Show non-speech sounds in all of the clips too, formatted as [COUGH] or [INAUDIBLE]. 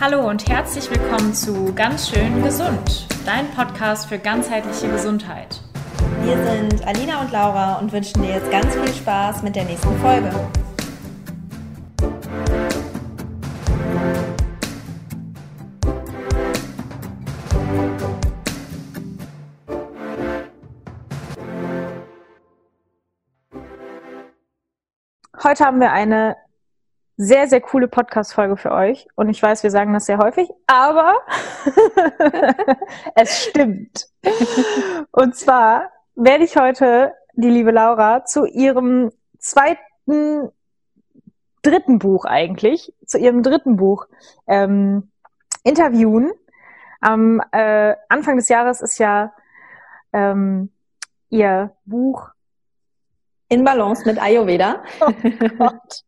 Hallo und herzlich willkommen zu Ganz schön gesund, dein Podcast für ganzheitliche Gesundheit. Wir sind Alina und Laura und wünschen dir jetzt ganz viel Spaß mit der nächsten Folge. Heute haben wir eine sehr, sehr coole Podcast-Folge für euch. Und ich weiß, wir sagen das sehr häufig, aber [LAUGHS] es stimmt. Und zwar werde ich heute die liebe Laura zu ihrem zweiten, dritten Buch eigentlich, zu ihrem dritten Buch ähm, interviewen. Am äh, Anfang des Jahres ist ja ähm, ihr Buch In Balance mit Ayurveda. Oh Gott.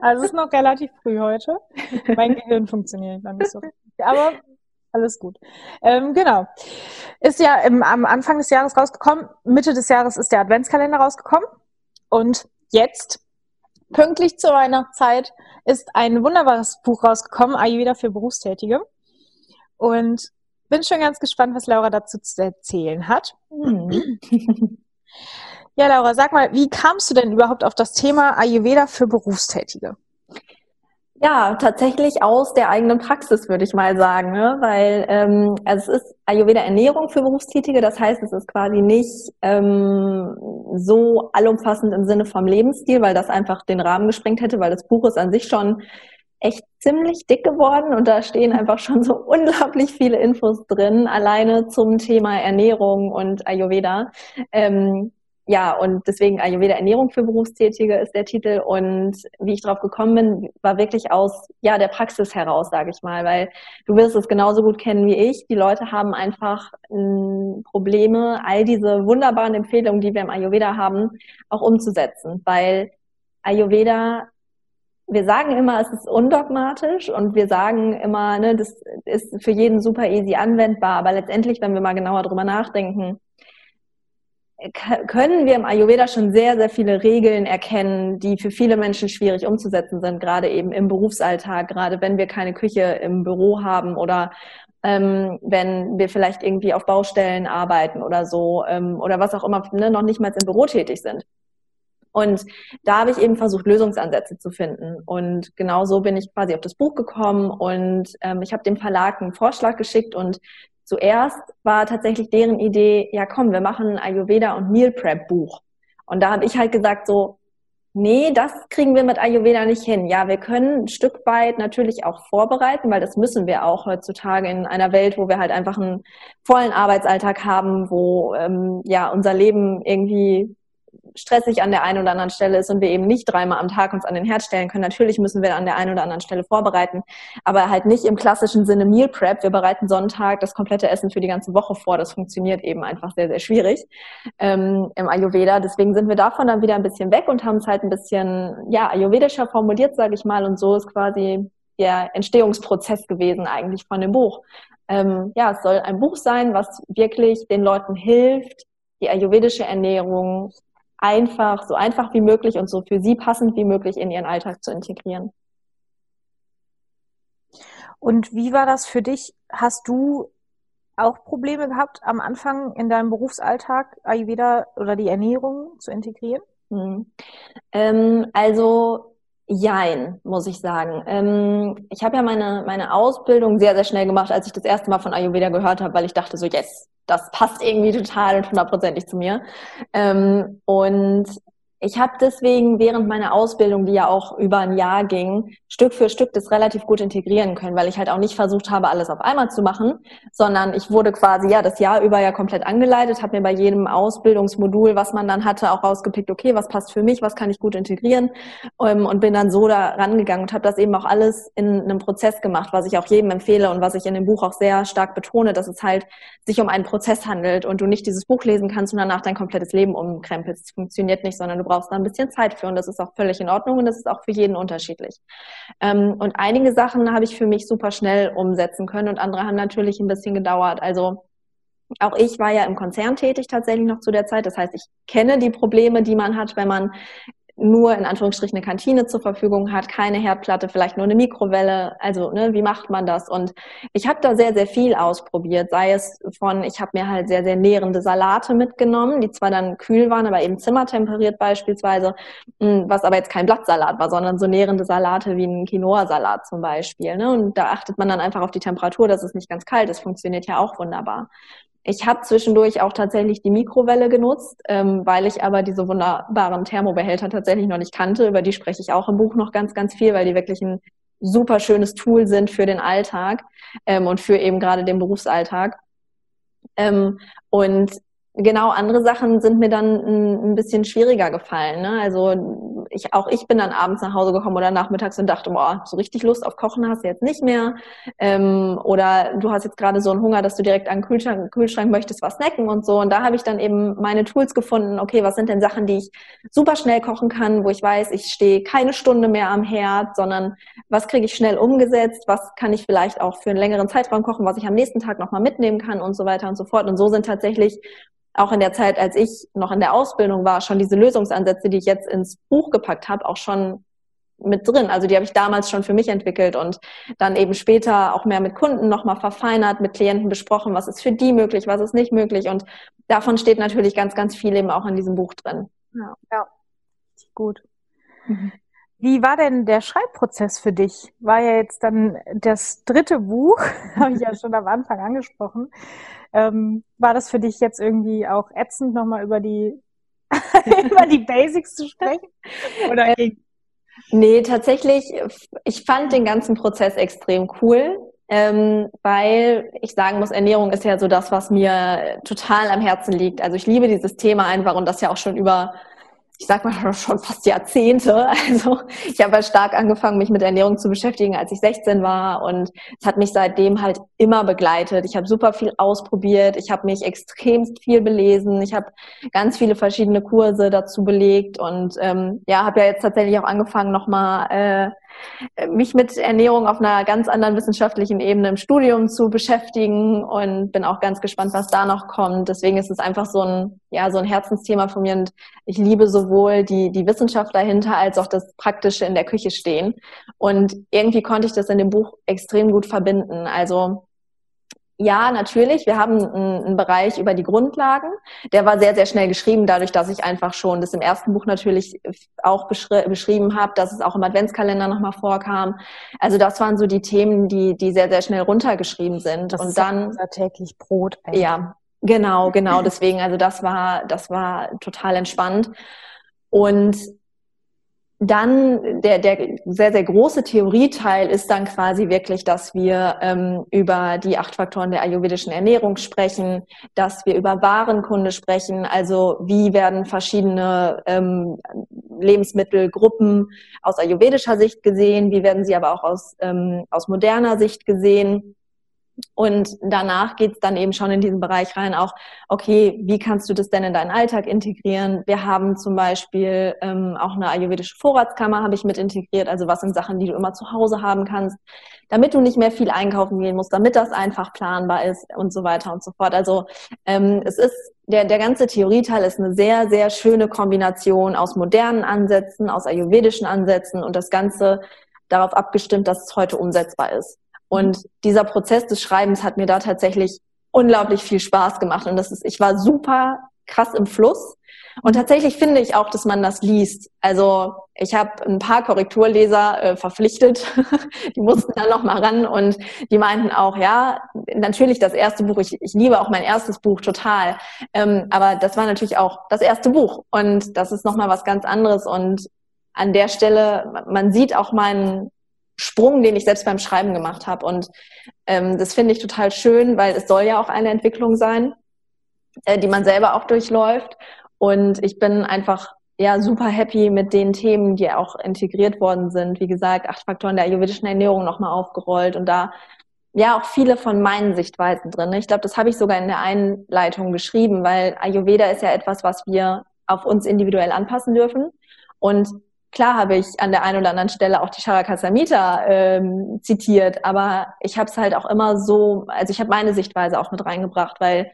Also es ist noch relativ früh heute. Mein [LAUGHS] Gehirn funktioniert noch nicht so. Aber alles gut. Ähm, genau. Ist ja im, am Anfang des Jahres rausgekommen. Mitte des Jahres ist der Adventskalender rausgekommen. Und jetzt, pünktlich zu Weihnachtszeit, ist ein wunderbares Buch rausgekommen, Ayurveda für Berufstätige. Und bin schon ganz gespannt, was Laura dazu zu erzählen hat. Mhm. [LAUGHS] [CLEARS THROAT] Ja, Laura, sag mal, wie kamst du denn überhaupt auf das Thema Ayurveda für Berufstätige? Ja, tatsächlich aus der eigenen Praxis, würde ich mal sagen, ne? weil ähm, also es ist Ayurveda Ernährung für Berufstätige, das heißt, es ist quasi nicht ähm, so allumfassend im Sinne vom Lebensstil, weil das einfach den Rahmen gesprengt hätte, weil das Buch ist an sich schon echt ziemlich dick geworden und da stehen einfach schon so [LAUGHS] unglaublich viele Infos drin, alleine zum Thema Ernährung und Ayurveda. Ähm, ja, und deswegen Ayurveda Ernährung für Berufstätige ist der Titel. Und wie ich drauf gekommen bin, war wirklich aus ja der Praxis heraus, sage ich mal, weil du wirst es genauso gut kennen wie ich. Die Leute haben einfach m, Probleme, all diese wunderbaren Empfehlungen, die wir im Ayurveda haben, auch umzusetzen, weil Ayurveda wir sagen immer, es ist undogmatisch und wir sagen immer, ne, das ist für jeden super easy anwendbar, aber letztendlich, wenn wir mal genauer drüber nachdenken, können wir im Ayurveda schon sehr, sehr viele Regeln erkennen, die für viele Menschen schwierig umzusetzen sind, gerade eben im Berufsalltag, gerade wenn wir keine Küche im Büro haben oder ähm, wenn wir vielleicht irgendwie auf Baustellen arbeiten oder so ähm, oder was auch immer, ne, noch nicht mal im Büro tätig sind. Und da habe ich eben versucht, Lösungsansätze zu finden. Und genau so bin ich quasi auf das Buch gekommen und ähm, ich habe dem Verlag einen Vorschlag geschickt und zuerst war tatsächlich deren Idee, ja komm, wir machen ein Ayurveda und Meal Prep Buch. Und da habe ich halt gesagt so, nee, das kriegen wir mit Ayurveda nicht hin. Ja, wir können ein Stück weit natürlich auch vorbereiten, weil das müssen wir auch heutzutage in einer Welt, wo wir halt einfach einen vollen Arbeitsalltag haben, wo ähm, ja unser Leben irgendwie stressig an der einen oder anderen Stelle ist und wir eben nicht dreimal am Tag uns an den Herd stellen können. Natürlich müssen wir an der einen oder anderen Stelle vorbereiten, aber halt nicht im klassischen Sinne Meal Prep. Wir bereiten Sonntag das komplette Essen für die ganze Woche vor. Das funktioniert eben einfach sehr, sehr schwierig ähm, im Ayurveda. Deswegen sind wir davon dann wieder ein bisschen weg und haben es halt ein bisschen ja ayurvedischer formuliert, sage ich mal. Und so ist quasi der Entstehungsprozess gewesen eigentlich von dem Buch. Ähm, ja, es soll ein Buch sein, was wirklich den Leuten hilft, die ayurvedische Ernährung einfach, so einfach wie möglich und so für sie passend wie möglich in ihren Alltag zu integrieren. Und wie war das für dich? Hast du auch Probleme gehabt, am Anfang in deinem Berufsalltag Ayurveda oder die Ernährung zu integrieren? Hm. Ähm, also Jein, muss ich sagen. Ähm, ich habe ja meine, meine Ausbildung sehr, sehr schnell gemacht, als ich das erste Mal von Ayurveda gehört habe, weil ich dachte so, yes, das passt irgendwie total und hundertprozentig zu mir. Ähm, und ich habe deswegen während meiner Ausbildung, die ja auch über ein Jahr ging, Stück für Stück das relativ gut integrieren können, weil ich halt auch nicht versucht habe, alles auf einmal zu machen, sondern ich wurde quasi ja das Jahr über ja komplett angeleitet, habe mir bei jedem Ausbildungsmodul, was man dann hatte, auch rausgepickt, okay, was passt für mich, was kann ich gut integrieren ähm, und bin dann so da rangegangen und habe das eben auch alles in einem Prozess gemacht, was ich auch jedem empfehle und was ich in dem Buch auch sehr stark betone, dass es halt sich um einen Prozess handelt und du nicht dieses Buch lesen kannst und danach dein komplettes Leben umkrempelst. Das funktioniert nicht, sondern du brauchst da ein bisschen Zeit für und das ist auch völlig in Ordnung und das ist auch für jeden unterschiedlich. Ähm, und einige Sachen habe ich für mich super schnell umsetzen können und andere haben natürlich ein bisschen gedauert. Also auch ich war ja im Konzern tätig tatsächlich noch zu der Zeit. Das heißt, ich kenne die Probleme, die man hat, wenn man nur in Anführungsstrichen eine Kantine zur Verfügung hat, keine Herdplatte, vielleicht nur eine Mikrowelle. Also ne, wie macht man das? Und ich habe da sehr, sehr viel ausprobiert, sei es von, ich habe mir halt sehr, sehr nährende Salate mitgenommen, die zwar dann kühl waren, aber eben zimmertemperiert beispielsweise, hm, was aber jetzt kein Blattsalat war, sondern so nährende Salate wie ein Quinoa-Salat zum Beispiel. Ne? Und da achtet man dann einfach auf die Temperatur, dass es nicht ganz kalt ist, funktioniert ja auch wunderbar. Ich habe zwischendurch auch tatsächlich die Mikrowelle genutzt, ähm, weil ich aber diese wunderbaren Thermobehälter tatsächlich noch nicht kannte. Über die spreche ich auch im Buch noch ganz, ganz viel, weil die wirklich ein super schönes Tool sind für den Alltag ähm, und für eben gerade den Berufsalltag. Ähm, und genau andere Sachen sind mir dann ein, bisschen schwieriger gefallen. Ne? Also ich, auch ich bin dann abends nach Hause gekommen oder nachmittags und dachte, boah, so richtig Lust auf Kochen hast du jetzt nicht mehr. Ähm, oder du hast jetzt gerade so einen Hunger, dass du direkt an den Kühlschrank, Kühlschrank möchtest was snacken und so. Und da habe ich dann eben meine Tools gefunden. Okay, was sind denn Sachen, die ich super schnell kochen kann, wo ich weiß, ich stehe keine Stunde mehr am Herd, sondern was kriege ich schnell umgesetzt, was kann ich vielleicht auch für einen längeren Zeitraum kochen, was ich am nächsten Tag nochmal mitnehmen kann und so weiter und so fort. Und so sind tatsächlich auch in der Zeit, als ich noch in der Ausbildung war, schon diese Lösungsansätze, die ich jetzt ins Buch gepackt habe, auch schon mit drin. Also die habe ich damals schon für mich entwickelt und dann eben später auch mehr mit Kunden nochmal verfeinert, mit Klienten besprochen, was ist für die möglich, was ist nicht möglich. Und davon steht natürlich ganz, ganz viel eben auch in diesem Buch drin. Ja, ja. gut. Mhm. Wie war denn der Schreibprozess für dich? War ja jetzt dann das dritte Buch, [LAUGHS] habe ich ja schon am Anfang angesprochen. Ähm, war das für dich jetzt irgendwie auch ätzend, nochmal über die, [LAUGHS] über die Basics zu sprechen? Oder äh, nee, tatsächlich, ich fand den ganzen Prozess extrem cool. Ähm, weil ich sagen muss, Ernährung ist ja so das, was mir total am Herzen liegt. Also ich liebe dieses Thema einfach und das ja auch schon über ich sag mal [LAUGHS] schon fast Jahrzehnte. Also ich habe halt stark angefangen, mich mit Ernährung zu beschäftigen, als ich 16 war und es hat mich seitdem halt immer begleitet. Ich habe super viel ausprobiert, ich habe mich extremst viel belesen, ich habe ganz viele verschiedene Kurse dazu belegt und ähm, ja, habe ja jetzt tatsächlich auch angefangen, nochmal äh, mich mit Ernährung auf einer ganz anderen wissenschaftlichen Ebene im Studium zu beschäftigen und bin auch ganz gespannt, was da noch kommt. Deswegen ist es einfach so ein, ja, so ein Herzensthema von mir und ich liebe sowohl die, die Wissenschaft dahinter als auch das Praktische in der Küche stehen. Und irgendwie konnte ich das in dem Buch extrem gut verbinden. Also ja, natürlich. Wir haben einen, Bereich über die Grundlagen. Der war sehr, sehr schnell geschrieben, dadurch, dass ich einfach schon das im ersten Buch natürlich auch beschri beschrieben habe, dass es auch im Adventskalender nochmal vorkam. Also das waren so die Themen, die, die sehr, sehr schnell runtergeschrieben sind. Das Und ist dann unser täglich Brot. Eigentlich. Ja, genau, genau. [LAUGHS] Deswegen, also das war, das war total entspannt. Und dann der, der sehr, sehr große Theorieteil ist dann quasi wirklich, dass wir ähm, über die acht Faktoren der ayurvedischen Ernährung sprechen, dass wir über Warenkunde sprechen, also wie werden verschiedene ähm, Lebensmittelgruppen aus ayurvedischer Sicht gesehen, wie werden sie aber auch aus, ähm, aus moderner Sicht gesehen und danach geht's dann eben schon in diesen Bereich rein, auch, okay, wie kannst du das denn in deinen Alltag integrieren? Wir haben zum Beispiel ähm, auch eine ayurvedische Vorratskammer, habe ich mit integriert. Also was sind Sachen, die du immer zu Hause haben kannst, damit du nicht mehr viel einkaufen gehen musst, damit das einfach planbar ist und so weiter und so fort. Also ähm, es ist der, der ganze Theorieteil ist eine sehr, sehr schöne Kombination aus modernen Ansätzen, aus ayurvedischen Ansätzen und das Ganze darauf abgestimmt, dass es heute umsetzbar ist. Und dieser Prozess des Schreibens hat mir da tatsächlich unglaublich viel Spaß gemacht. Und das ist, ich war super krass im Fluss. Und tatsächlich finde ich auch, dass man das liest. Also ich habe ein paar Korrekturleser äh, verpflichtet, [LAUGHS] die mussten dann noch mal ran. Und die meinten auch, ja, natürlich das erste Buch, ich, ich liebe auch mein erstes Buch total, ähm, aber das war natürlich auch das erste Buch. Und das ist noch mal was ganz anderes. Und an der Stelle, man sieht auch meinen Sprung, den ich selbst beim Schreiben gemacht habe. Und ähm, das finde ich total schön, weil es soll ja auch eine Entwicklung sein, äh, die man selber auch durchläuft. Und ich bin einfach ja super happy mit den Themen, die auch integriert worden sind. Wie gesagt, acht Faktoren der ayurvedischen Ernährung nochmal aufgerollt und da ja auch viele von meinen Sichtweisen drin. Ich glaube, das habe ich sogar in der Einleitung beschrieben, weil Ayurveda ist ja etwas, was wir auf uns individuell anpassen dürfen. Und Klar habe ich an der einen oder anderen Stelle auch die Charaka Samhita ähm, zitiert, aber ich habe es halt auch immer so, also ich habe meine Sichtweise auch mit reingebracht, weil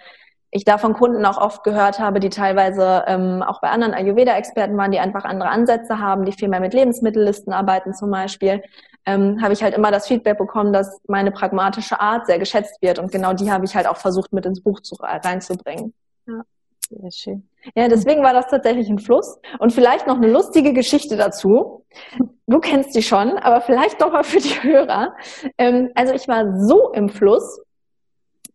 ich da von Kunden auch oft gehört habe, die teilweise ähm, auch bei anderen Ayurveda-Experten waren, die einfach andere Ansätze haben, die viel mehr mit Lebensmittellisten arbeiten zum Beispiel, ähm, habe ich halt immer das Feedback bekommen, dass meine pragmatische Art sehr geschätzt wird und genau die habe ich halt auch versucht mit ins Buch zu, reinzubringen. Ja. Sehr schön. Ja, deswegen war das tatsächlich ein Fluss. Und vielleicht noch eine lustige Geschichte dazu. Du kennst die schon, aber vielleicht doch mal für die Hörer. Ähm, also ich war so im Fluss,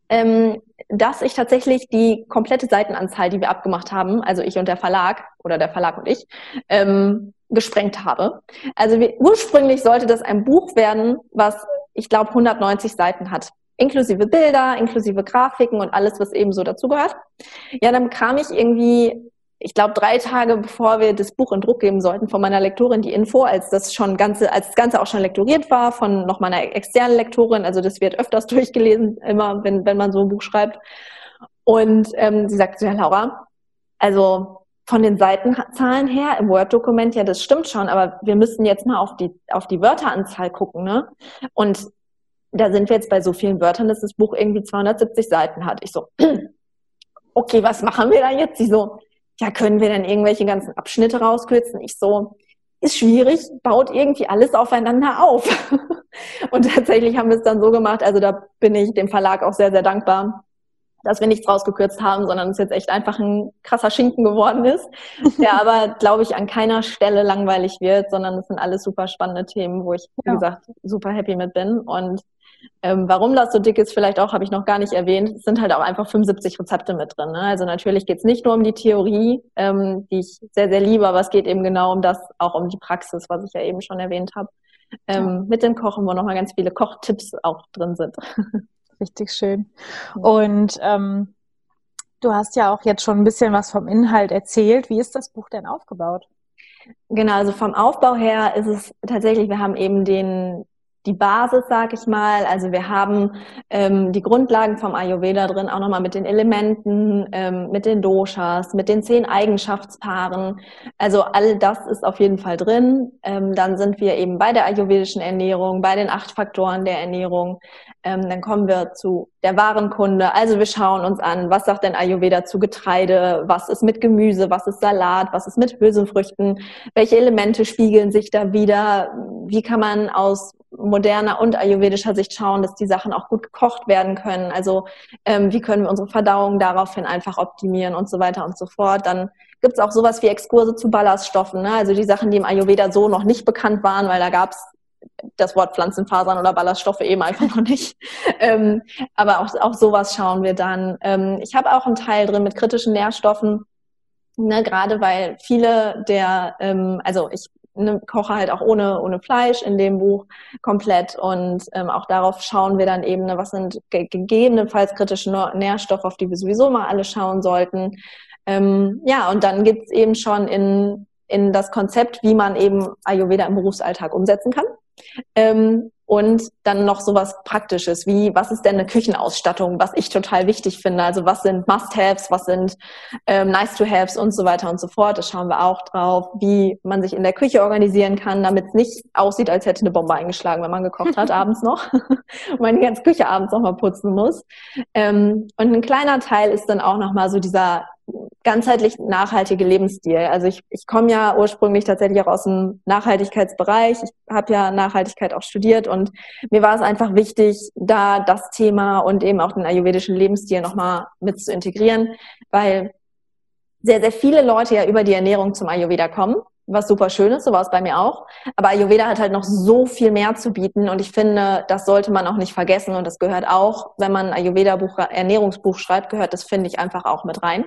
ähm, dass ich tatsächlich die komplette Seitenanzahl, die wir abgemacht haben, also ich und der Verlag oder der Verlag und ich, ähm, gesprengt habe. Also ursprünglich sollte das ein Buch werden, was ich glaube 190 Seiten hat inklusive Bilder, inklusive Grafiken und alles, was eben so dazugehört. Ja, dann bekam ich irgendwie, ich glaube, drei Tage bevor wir das Buch in Druck geben sollten, von meiner Lektorin die Info, als das schon ganze, als das Ganze auch schon lektoriert war, von noch meiner externen Lektorin. Also das wird öfters [LAUGHS] durchgelesen, immer, wenn, wenn man so ein Buch schreibt. Und ähm, sie sagte, ja, Laura, also von den Seitenzahlen her im Word-Dokument, ja, das stimmt schon, aber wir müssen jetzt mal auf die, auf die Wörteranzahl gucken, ne? Und da sind wir jetzt bei so vielen Wörtern, dass das Buch irgendwie 270 Seiten hat. Ich so, [CLEARS THROAT] okay, was machen wir da jetzt? Sie so, ja, können wir denn irgendwelche ganzen Abschnitte rauskürzen? Ich so, ist schwierig, baut irgendwie alles aufeinander auf. [LAUGHS] und tatsächlich haben wir es dann so gemacht, also da bin ich dem Verlag auch sehr, sehr dankbar, dass wir nichts rausgekürzt haben, sondern es jetzt echt einfach ein krasser Schinken geworden ist, der [LAUGHS] aber, glaube ich, an keiner Stelle langweilig wird, sondern es sind alles super spannende Themen, wo ich, wie ja. gesagt, super happy mit bin. Und ähm, warum das so dick ist, vielleicht auch, habe ich noch gar nicht erwähnt. Es sind halt auch einfach 75 Rezepte mit drin. Ne? Also natürlich geht es nicht nur um die Theorie, ähm, die ich sehr, sehr liebe, aber es geht eben genau um das, auch um die Praxis, was ich ja eben schon erwähnt habe. Ähm, ja. Mit dem Kochen, wo nochmal ganz viele Kochtipps auch drin sind. [LAUGHS] Richtig schön. Und ähm, du hast ja auch jetzt schon ein bisschen was vom Inhalt erzählt. Wie ist das Buch denn aufgebaut? Genau, also vom Aufbau her ist es tatsächlich, wir haben eben den, die Basis, sag ich mal. Also wir haben ähm, die Grundlagen vom Ayurveda drin, auch nochmal mit den Elementen, ähm, mit den Doshas, mit den zehn Eigenschaftspaaren. Also all das ist auf jeden Fall drin. Ähm, dann sind wir eben bei der ayurvedischen Ernährung, bei den acht Faktoren der Ernährung. Ähm, dann kommen wir zu der Warenkunde. Also wir schauen uns an, was sagt denn Ayurveda zu Getreide, was ist mit Gemüse, was ist Salat, was ist mit Hülsenfrüchten, welche Elemente spiegeln sich da wieder, wie kann man aus moderner und ayurvedischer Sicht schauen, dass die Sachen auch gut gekocht werden können. Also ähm, wie können wir unsere Verdauung daraufhin einfach optimieren und so weiter und so fort. Dann gibt es auch sowas wie Exkurse zu Ballaststoffen, ne? also die Sachen, die im Ayurveda so noch nicht bekannt waren, weil da gab es das Wort Pflanzenfasern oder Ballaststoffe eben einfach noch nicht. [LAUGHS] ähm, aber auch, auch sowas schauen wir dann. Ähm, ich habe auch einen Teil drin mit kritischen Nährstoffen, ne, gerade weil viele der, ähm, also ich ne, koche halt auch ohne, ohne Fleisch in dem Buch komplett und ähm, auch darauf schauen wir dann eben, ne, was sind ge gegebenenfalls kritische Nährstoffe, auf die wir sowieso mal alle schauen sollten. Ähm, ja, und dann gibt's eben schon in, in das Konzept, wie man eben Ayurveda im Berufsalltag umsetzen kann. Ähm, und dann noch sowas Praktisches, wie was ist denn eine Küchenausstattung, was ich total wichtig finde. Also was sind Must-Haves, was sind ähm, Nice-to-Haves und so weiter und so fort. Das schauen wir auch drauf, wie man sich in der Küche organisieren kann, damit es nicht aussieht, als hätte eine Bombe eingeschlagen, wenn man gekocht hat [LAUGHS] abends noch und man die ganze Küche abends noch mal putzen muss. Ähm, und ein kleiner Teil ist dann auch noch mal so dieser ganzheitlich nachhaltige Lebensstil. Also ich, ich komme ja ursprünglich tatsächlich auch aus dem Nachhaltigkeitsbereich. Ich habe ja Nachhaltigkeit auch studiert und mir war es einfach wichtig, da das Thema und eben auch den ayurvedischen Lebensstil nochmal mit zu integrieren, weil sehr, sehr viele Leute ja über die Ernährung zum Ayurveda kommen was super schön ist, so war es bei mir auch. Aber Ayurveda hat halt noch so viel mehr zu bieten und ich finde, das sollte man auch nicht vergessen und das gehört auch, wenn man ein Ayurveda-Buch, Ernährungsbuch schreibt, gehört das, finde ich, einfach auch mit rein,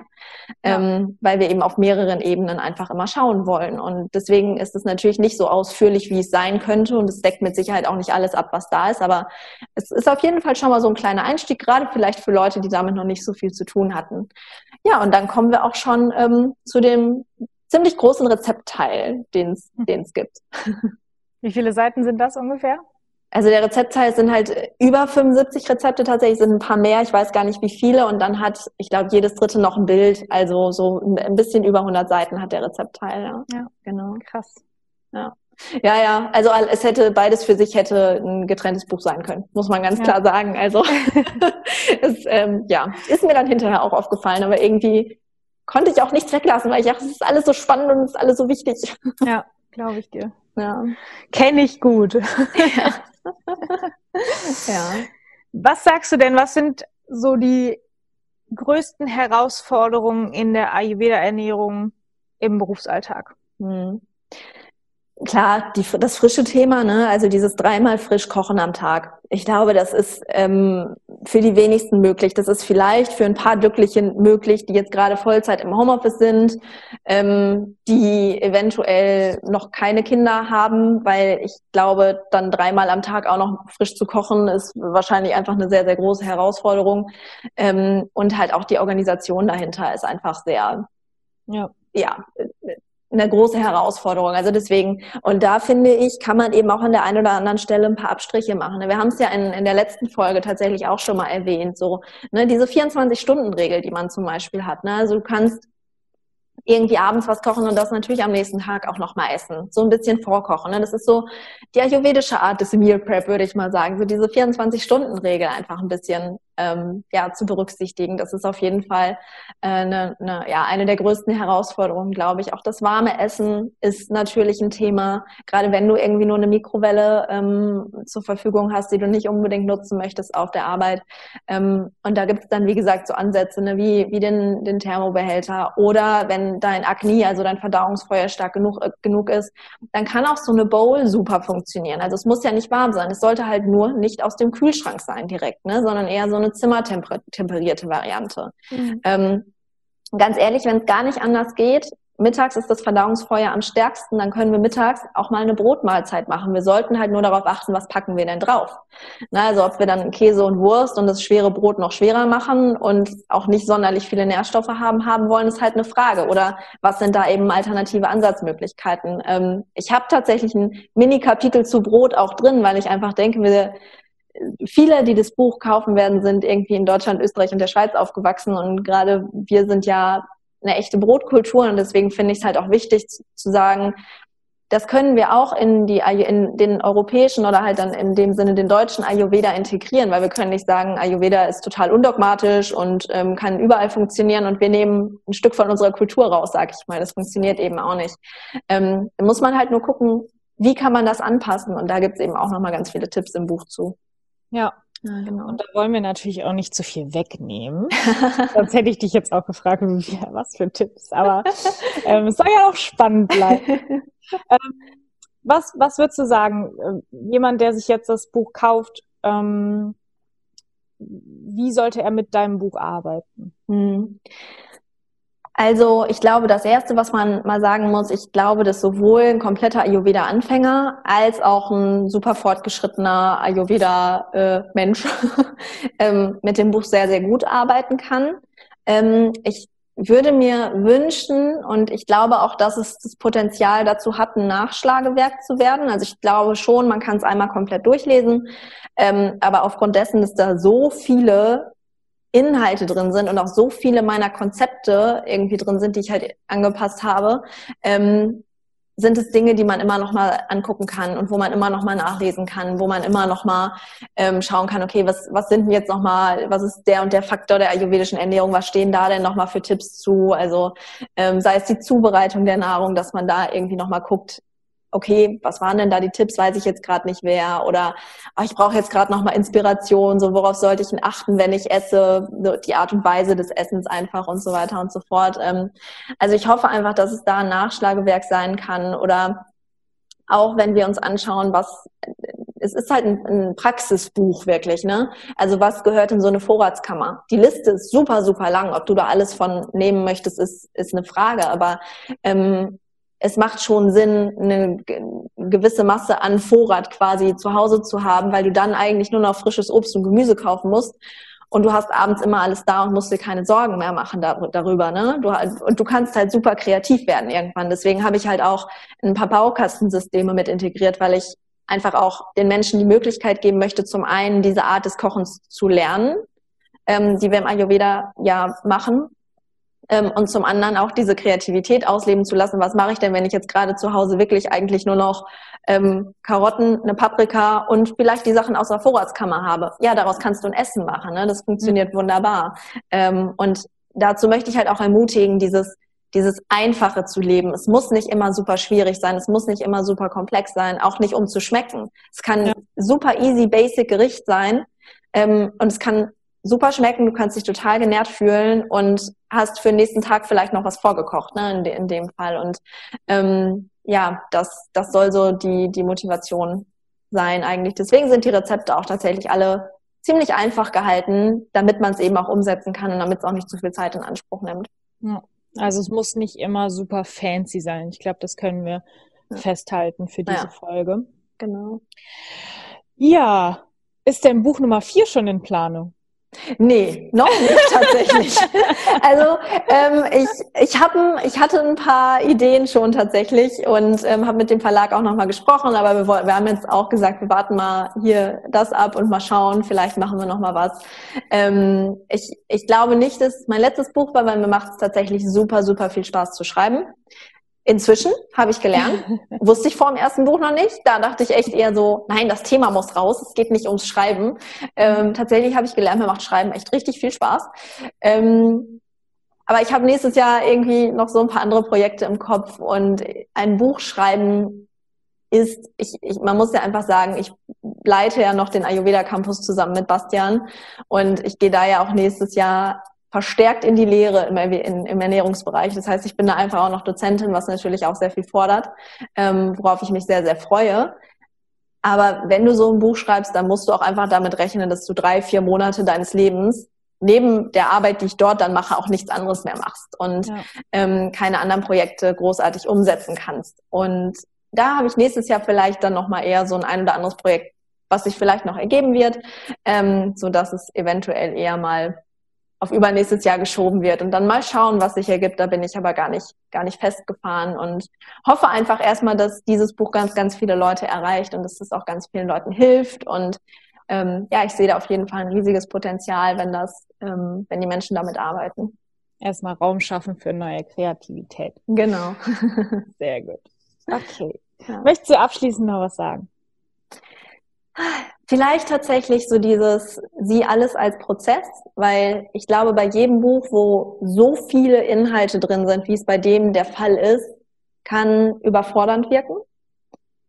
ja. ähm, weil wir eben auf mehreren Ebenen einfach immer schauen wollen und deswegen ist es natürlich nicht so ausführlich, wie es sein könnte und es deckt mit Sicherheit auch nicht alles ab, was da ist, aber es ist auf jeden Fall schon mal so ein kleiner Einstieg, gerade vielleicht für Leute, die damit noch nicht so viel zu tun hatten. Ja, und dann kommen wir auch schon ähm, zu dem ziemlich großen Rezeptteil, den es hm. gibt. Wie viele Seiten sind das ungefähr? Also der Rezeptteil sind halt über 75 Rezepte tatsächlich, sind ein paar mehr, ich weiß gar nicht wie viele und dann hat, ich glaube, jedes dritte noch ein Bild, also so ein bisschen über 100 Seiten hat der Rezeptteil, ja. Ja, genau. Krass. Ja. Ja, ja, also es hätte beides für sich hätte ein getrenntes Buch sein können, muss man ganz ja. klar sagen. Also [LAUGHS] [LAUGHS] es, ähm, ja, ist mir dann hinterher auch aufgefallen, aber irgendwie konnte ich auch nichts weglassen, weil ich dachte, es ist alles so spannend und es ist alles so wichtig. Ja, glaube ich dir. [LAUGHS] Ja. Kenne ich gut. [LAUGHS] Ja. ja. Was sagst du denn, was sind so die größten Herausforderungen in der Ayurveda-Ernährung im Berufsalltag? Hm klar, die, das frische Thema, ne? also dieses dreimal frisch kochen am Tag. Ich glaube, das ist ähm, für die wenigsten möglich. Das ist vielleicht für ein paar Glückliche möglich, die jetzt gerade Vollzeit im Homeoffice sind, ähm, die eventuell noch keine Kinder haben, weil ich glaube, dann dreimal am Tag auch noch frisch zu kochen, ist wahrscheinlich einfach eine sehr, sehr große Herausforderung. Ähm, und halt auch die Organisation dahinter ist einfach sehr, ja, ja eine große Herausforderung. Also deswegen, und da finde ich, kann man eben auch an der einen oder anderen Stelle ein paar Abstriche machen. Wir haben es ja in, in der letzten Folge tatsächlich auch schon mal erwähnt, so, ne, diese 24-Stunden-Regel, die man zum Beispiel hat. Ne? Also du kannst irgendwie abends was kochen und das natürlich am nächsten Tag auch nochmal essen. So ein bisschen vorkochen. Ne? Das ist so die ayurvedische Art des Meal Prep, würde ich mal sagen. So diese 24-Stunden-Regel einfach ein bisschen ähm, ja, zu berücksichtigen. Das ist auf jeden Fall äh, eine, eine, ja, eine der größten Herausforderungen, glaube ich. Auch das warme Essen ist natürlich ein Thema, gerade wenn du irgendwie nur eine Mikrowelle ähm, zur Verfügung hast, die du nicht unbedingt nutzen möchtest auf der Arbeit. Ähm, und da gibt es dann, wie gesagt, so Ansätze ne, wie, wie den, den Thermobehälter oder wenn dein Akne, also dein Verdauungsfeuer stark genug, äh, genug ist, dann kann auch so eine Bowl super funktionieren. Also es muss ja nicht warm sein. Es sollte halt nur nicht aus dem Kühlschrank sein direkt, ne, sondern eher so eine eine zimmertemperierte Variante. Mhm. Ähm, ganz ehrlich, wenn es gar nicht anders geht, mittags ist das Verdauungsfeuer am stärksten, dann können wir mittags auch mal eine Brotmahlzeit machen. Wir sollten halt nur darauf achten, was packen wir denn drauf. Na, also ob wir dann Käse und Wurst und das schwere Brot noch schwerer machen und auch nicht sonderlich viele Nährstoffe haben, haben wollen, ist halt eine Frage. Oder was sind da eben alternative Ansatzmöglichkeiten? Ähm, ich habe tatsächlich ein Mini-Kapitel zu Brot auch drin, weil ich einfach denke, wir viele, die das Buch kaufen werden, sind irgendwie in Deutschland, Österreich und der Schweiz aufgewachsen und gerade wir sind ja eine echte Brotkultur und deswegen finde ich es halt auch wichtig zu sagen, das können wir auch in, die, in den europäischen oder halt dann in dem Sinne den deutschen Ayurveda integrieren, weil wir können nicht sagen, Ayurveda ist total undogmatisch und ähm, kann überall funktionieren und wir nehmen ein Stück von unserer Kultur raus, sag ich mal. Das funktioniert eben auch nicht. Ähm, muss man halt nur gucken, wie kann man das anpassen und da gibt es eben auch nochmal ganz viele Tipps im Buch zu. Ja. Ja, genau. Und da wollen wir natürlich auch nicht zu viel wegnehmen. [LAUGHS] Sonst hätte ich dich jetzt auch gefragt, was für Tipps. Aber [LAUGHS] ähm, es soll ja auch spannend bleiben. [LAUGHS] ähm, was, was würdest du sagen, äh, jemand, der sich jetzt das Buch kauft, ähm, wie sollte er mit deinem Buch arbeiten? Hm. Also ich glaube, das Erste, was man mal sagen muss, ich glaube, dass sowohl ein kompletter Ayurveda-Anfänger als auch ein super fortgeschrittener Ayurveda-Mensch [LAUGHS] ähm, mit dem Buch sehr, sehr gut arbeiten kann. Ähm, ich würde mir wünschen und ich glaube auch, dass es das Potenzial dazu hat, ein Nachschlagewerk zu werden. Also ich glaube schon, man kann es einmal komplett durchlesen, ähm, aber aufgrund dessen, dass da so viele Inhalte drin sind und auch so viele meiner Konzepte irgendwie drin sind, die ich halt angepasst habe, ähm, sind es Dinge, die man immer noch mal angucken kann und wo man immer noch mal nachlesen kann, wo man immer noch mal ähm, schauen kann, okay, was, was sind denn jetzt noch mal, was ist der und der Faktor der ayurvedischen Ernährung, was stehen da denn noch mal für Tipps zu? Also ähm, sei es die Zubereitung der Nahrung, dass man da irgendwie noch mal guckt, okay, was waren denn da die Tipps, weiß ich jetzt gerade nicht mehr oder oh, ich brauche jetzt gerade nochmal Inspiration, so worauf sollte ich denn achten, wenn ich esse, die Art und Weise des Essens einfach und so weiter und so fort. Ähm, also ich hoffe einfach, dass es da ein Nachschlagewerk sein kann oder auch wenn wir uns anschauen, was es ist halt ein, ein Praxisbuch wirklich, ne? Also was gehört in so eine Vorratskammer? Die Liste ist super, super lang. Ob du da alles von nehmen möchtest, ist, ist eine Frage. Aber ähm, es macht schon Sinn, eine gewisse Masse an Vorrat quasi zu Hause zu haben, weil du dann eigentlich nur noch frisches Obst und Gemüse kaufen musst. Und du hast abends immer alles da und musst dir keine Sorgen mehr machen darüber. Ne? Du, und du kannst halt super kreativ werden irgendwann. Deswegen habe ich halt auch ein paar Baukastensysteme mit integriert, weil ich einfach auch den Menschen die Möglichkeit geben möchte, zum einen diese Art des Kochens zu lernen, ähm, die wir im Ayurveda ja machen, ähm, und zum anderen auch diese Kreativität ausleben zu lassen. Was mache ich denn, wenn ich jetzt gerade zu Hause wirklich eigentlich nur noch ähm, Karotten, eine Paprika und vielleicht die Sachen aus der Vorratskammer habe? Ja, daraus kannst du ein Essen machen. Ne? Das funktioniert mhm. wunderbar. Ähm, und dazu möchte ich halt auch ermutigen, dieses dieses Einfache zu leben. Es muss nicht immer super schwierig sein, es muss nicht immer super komplex sein, auch nicht um zu schmecken. Es kann ja. super easy, basic Gericht sein ähm, und es kann super schmecken, du kannst dich total genährt fühlen und hast für den nächsten Tag vielleicht noch was vorgekocht, ne, in, de, in dem Fall. Und ähm, ja, das, das soll so die, die Motivation sein eigentlich. Deswegen sind die Rezepte auch tatsächlich alle ziemlich einfach gehalten, damit man es eben auch umsetzen kann und damit es auch nicht zu viel Zeit in Anspruch nimmt. Ja. Also es muss nicht immer super fancy sein. Ich glaube, das können wir ja. festhalten für diese ja. Folge. Genau. Ja, ist denn Buch Nummer vier schon in Planung? Nee, noch nicht tatsächlich. [LAUGHS] also ähm, ich, ich, hab, ich hatte ein paar Ideen schon tatsächlich und ähm, habe mit dem Verlag auch nochmal gesprochen, aber wir, wir haben jetzt auch gesagt, wir warten mal hier das ab und mal schauen, vielleicht machen wir nochmal was. Ähm, ich, ich glaube nicht, dass mein letztes Buch war, weil mir macht es tatsächlich super, super viel Spaß zu schreiben. Inzwischen habe ich gelernt, [LAUGHS] wusste ich vor dem ersten Buch noch nicht. Da dachte ich echt eher so, nein, das Thema muss raus, es geht nicht ums Schreiben. Ähm, tatsächlich habe ich gelernt, mir macht Schreiben echt richtig viel Spaß. Ähm, aber ich habe nächstes Jahr irgendwie noch so ein paar andere Projekte im Kopf und ein Buch schreiben ist, ich, ich, man muss ja einfach sagen, ich leite ja noch den Ayurveda Campus zusammen mit Bastian und ich gehe da ja auch nächstes Jahr verstärkt in die Lehre im, im Ernährungsbereich. Das heißt, ich bin da einfach auch noch Dozentin, was natürlich auch sehr viel fordert, ähm, worauf ich mich sehr, sehr freue. Aber wenn du so ein Buch schreibst, dann musst du auch einfach damit rechnen, dass du drei, vier Monate deines Lebens neben der Arbeit, die ich dort dann mache, auch nichts anderes mehr machst und ja. ähm, keine anderen Projekte großartig umsetzen kannst. Und da habe ich nächstes Jahr vielleicht dann nochmal eher so ein ein oder anderes Projekt, was sich vielleicht noch ergeben wird, ähm, so dass es eventuell eher mal auf übernächstes Jahr geschoben wird und dann mal schauen, was sich ergibt. Da bin ich aber gar nicht, gar nicht festgefahren und hoffe einfach erstmal, dass dieses Buch ganz, ganz viele Leute erreicht und dass es auch ganz vielen Leuten hilft. Und ähm, ja, ich sehe da auf jeden Fall ein riesiges Potenzial, wenn das, ähm, wenn die Menschen damit arbeiten. Erstmal Raum schaffen für neue Kreativität. Genau. [LAUGHS] Sehr gut. Okay. Ja. Möchtest du abschließend noch was sagen? Vielleicht tatsächlich so dieses, sieh alles als Prozess, weil ich glaube, bei jedem Buch, wo so viele Inhalte drin sind, wie es bei dem der Fall ist, kann überfordernd wirken.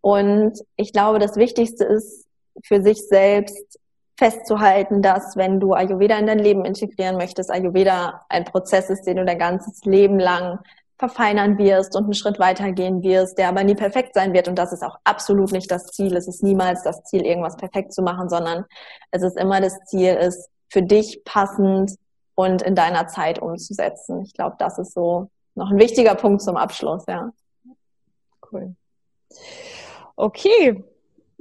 Und ich glaube, das Wichtigste ist für sich selbst festzuhalten, dass wenn du Ayurveda in dein Leben integrieren möchtest, Ayurveda ein Prozess ist, den du dein ganzes Leben lang verfeinern wirst und einen Schritt weitergehen wirst, der aber nie perfekt sein wird. Und das ist auch absolut nicht das Ziel. Es ist niemals das Ziel, irgendwas perfekt zu machen, sondern es ist immer das Ziel, es für dich passend und in deiner Zeit umzusetzen. Ich glaube, das ist so noch ein wichtiger Punkt zum Abschluss, ja. Cool. Okay,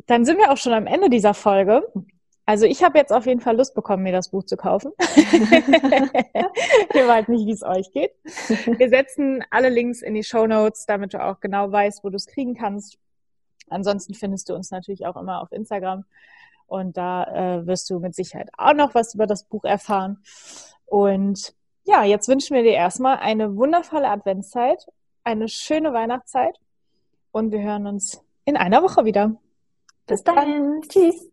dann sind wir auch schon am Ende dieser Folge. Also ich habe jetzt auf jeden Fall Lust bekommen, mir das Buch zu kaufen. [LAUGHS] [LAUGHS] ich weiß nicht, wie es euch geht. Wir setzen alle Links in die Show Notes, damit du auch genau weißt, wo du es kriegen kannst. Ansonsten findest du uns natürlich auch immer auf Instagram und da äh, wirst du mit Sicherheit auch noch was über das Buch erfahren. Und ja, jetzt wünschen wir dir erstmal eine wundervolle Adventszeit, eine schöne Weihnachtszeit und wir hören uns in einer Woche wieder. Bis dahin. Tschüss.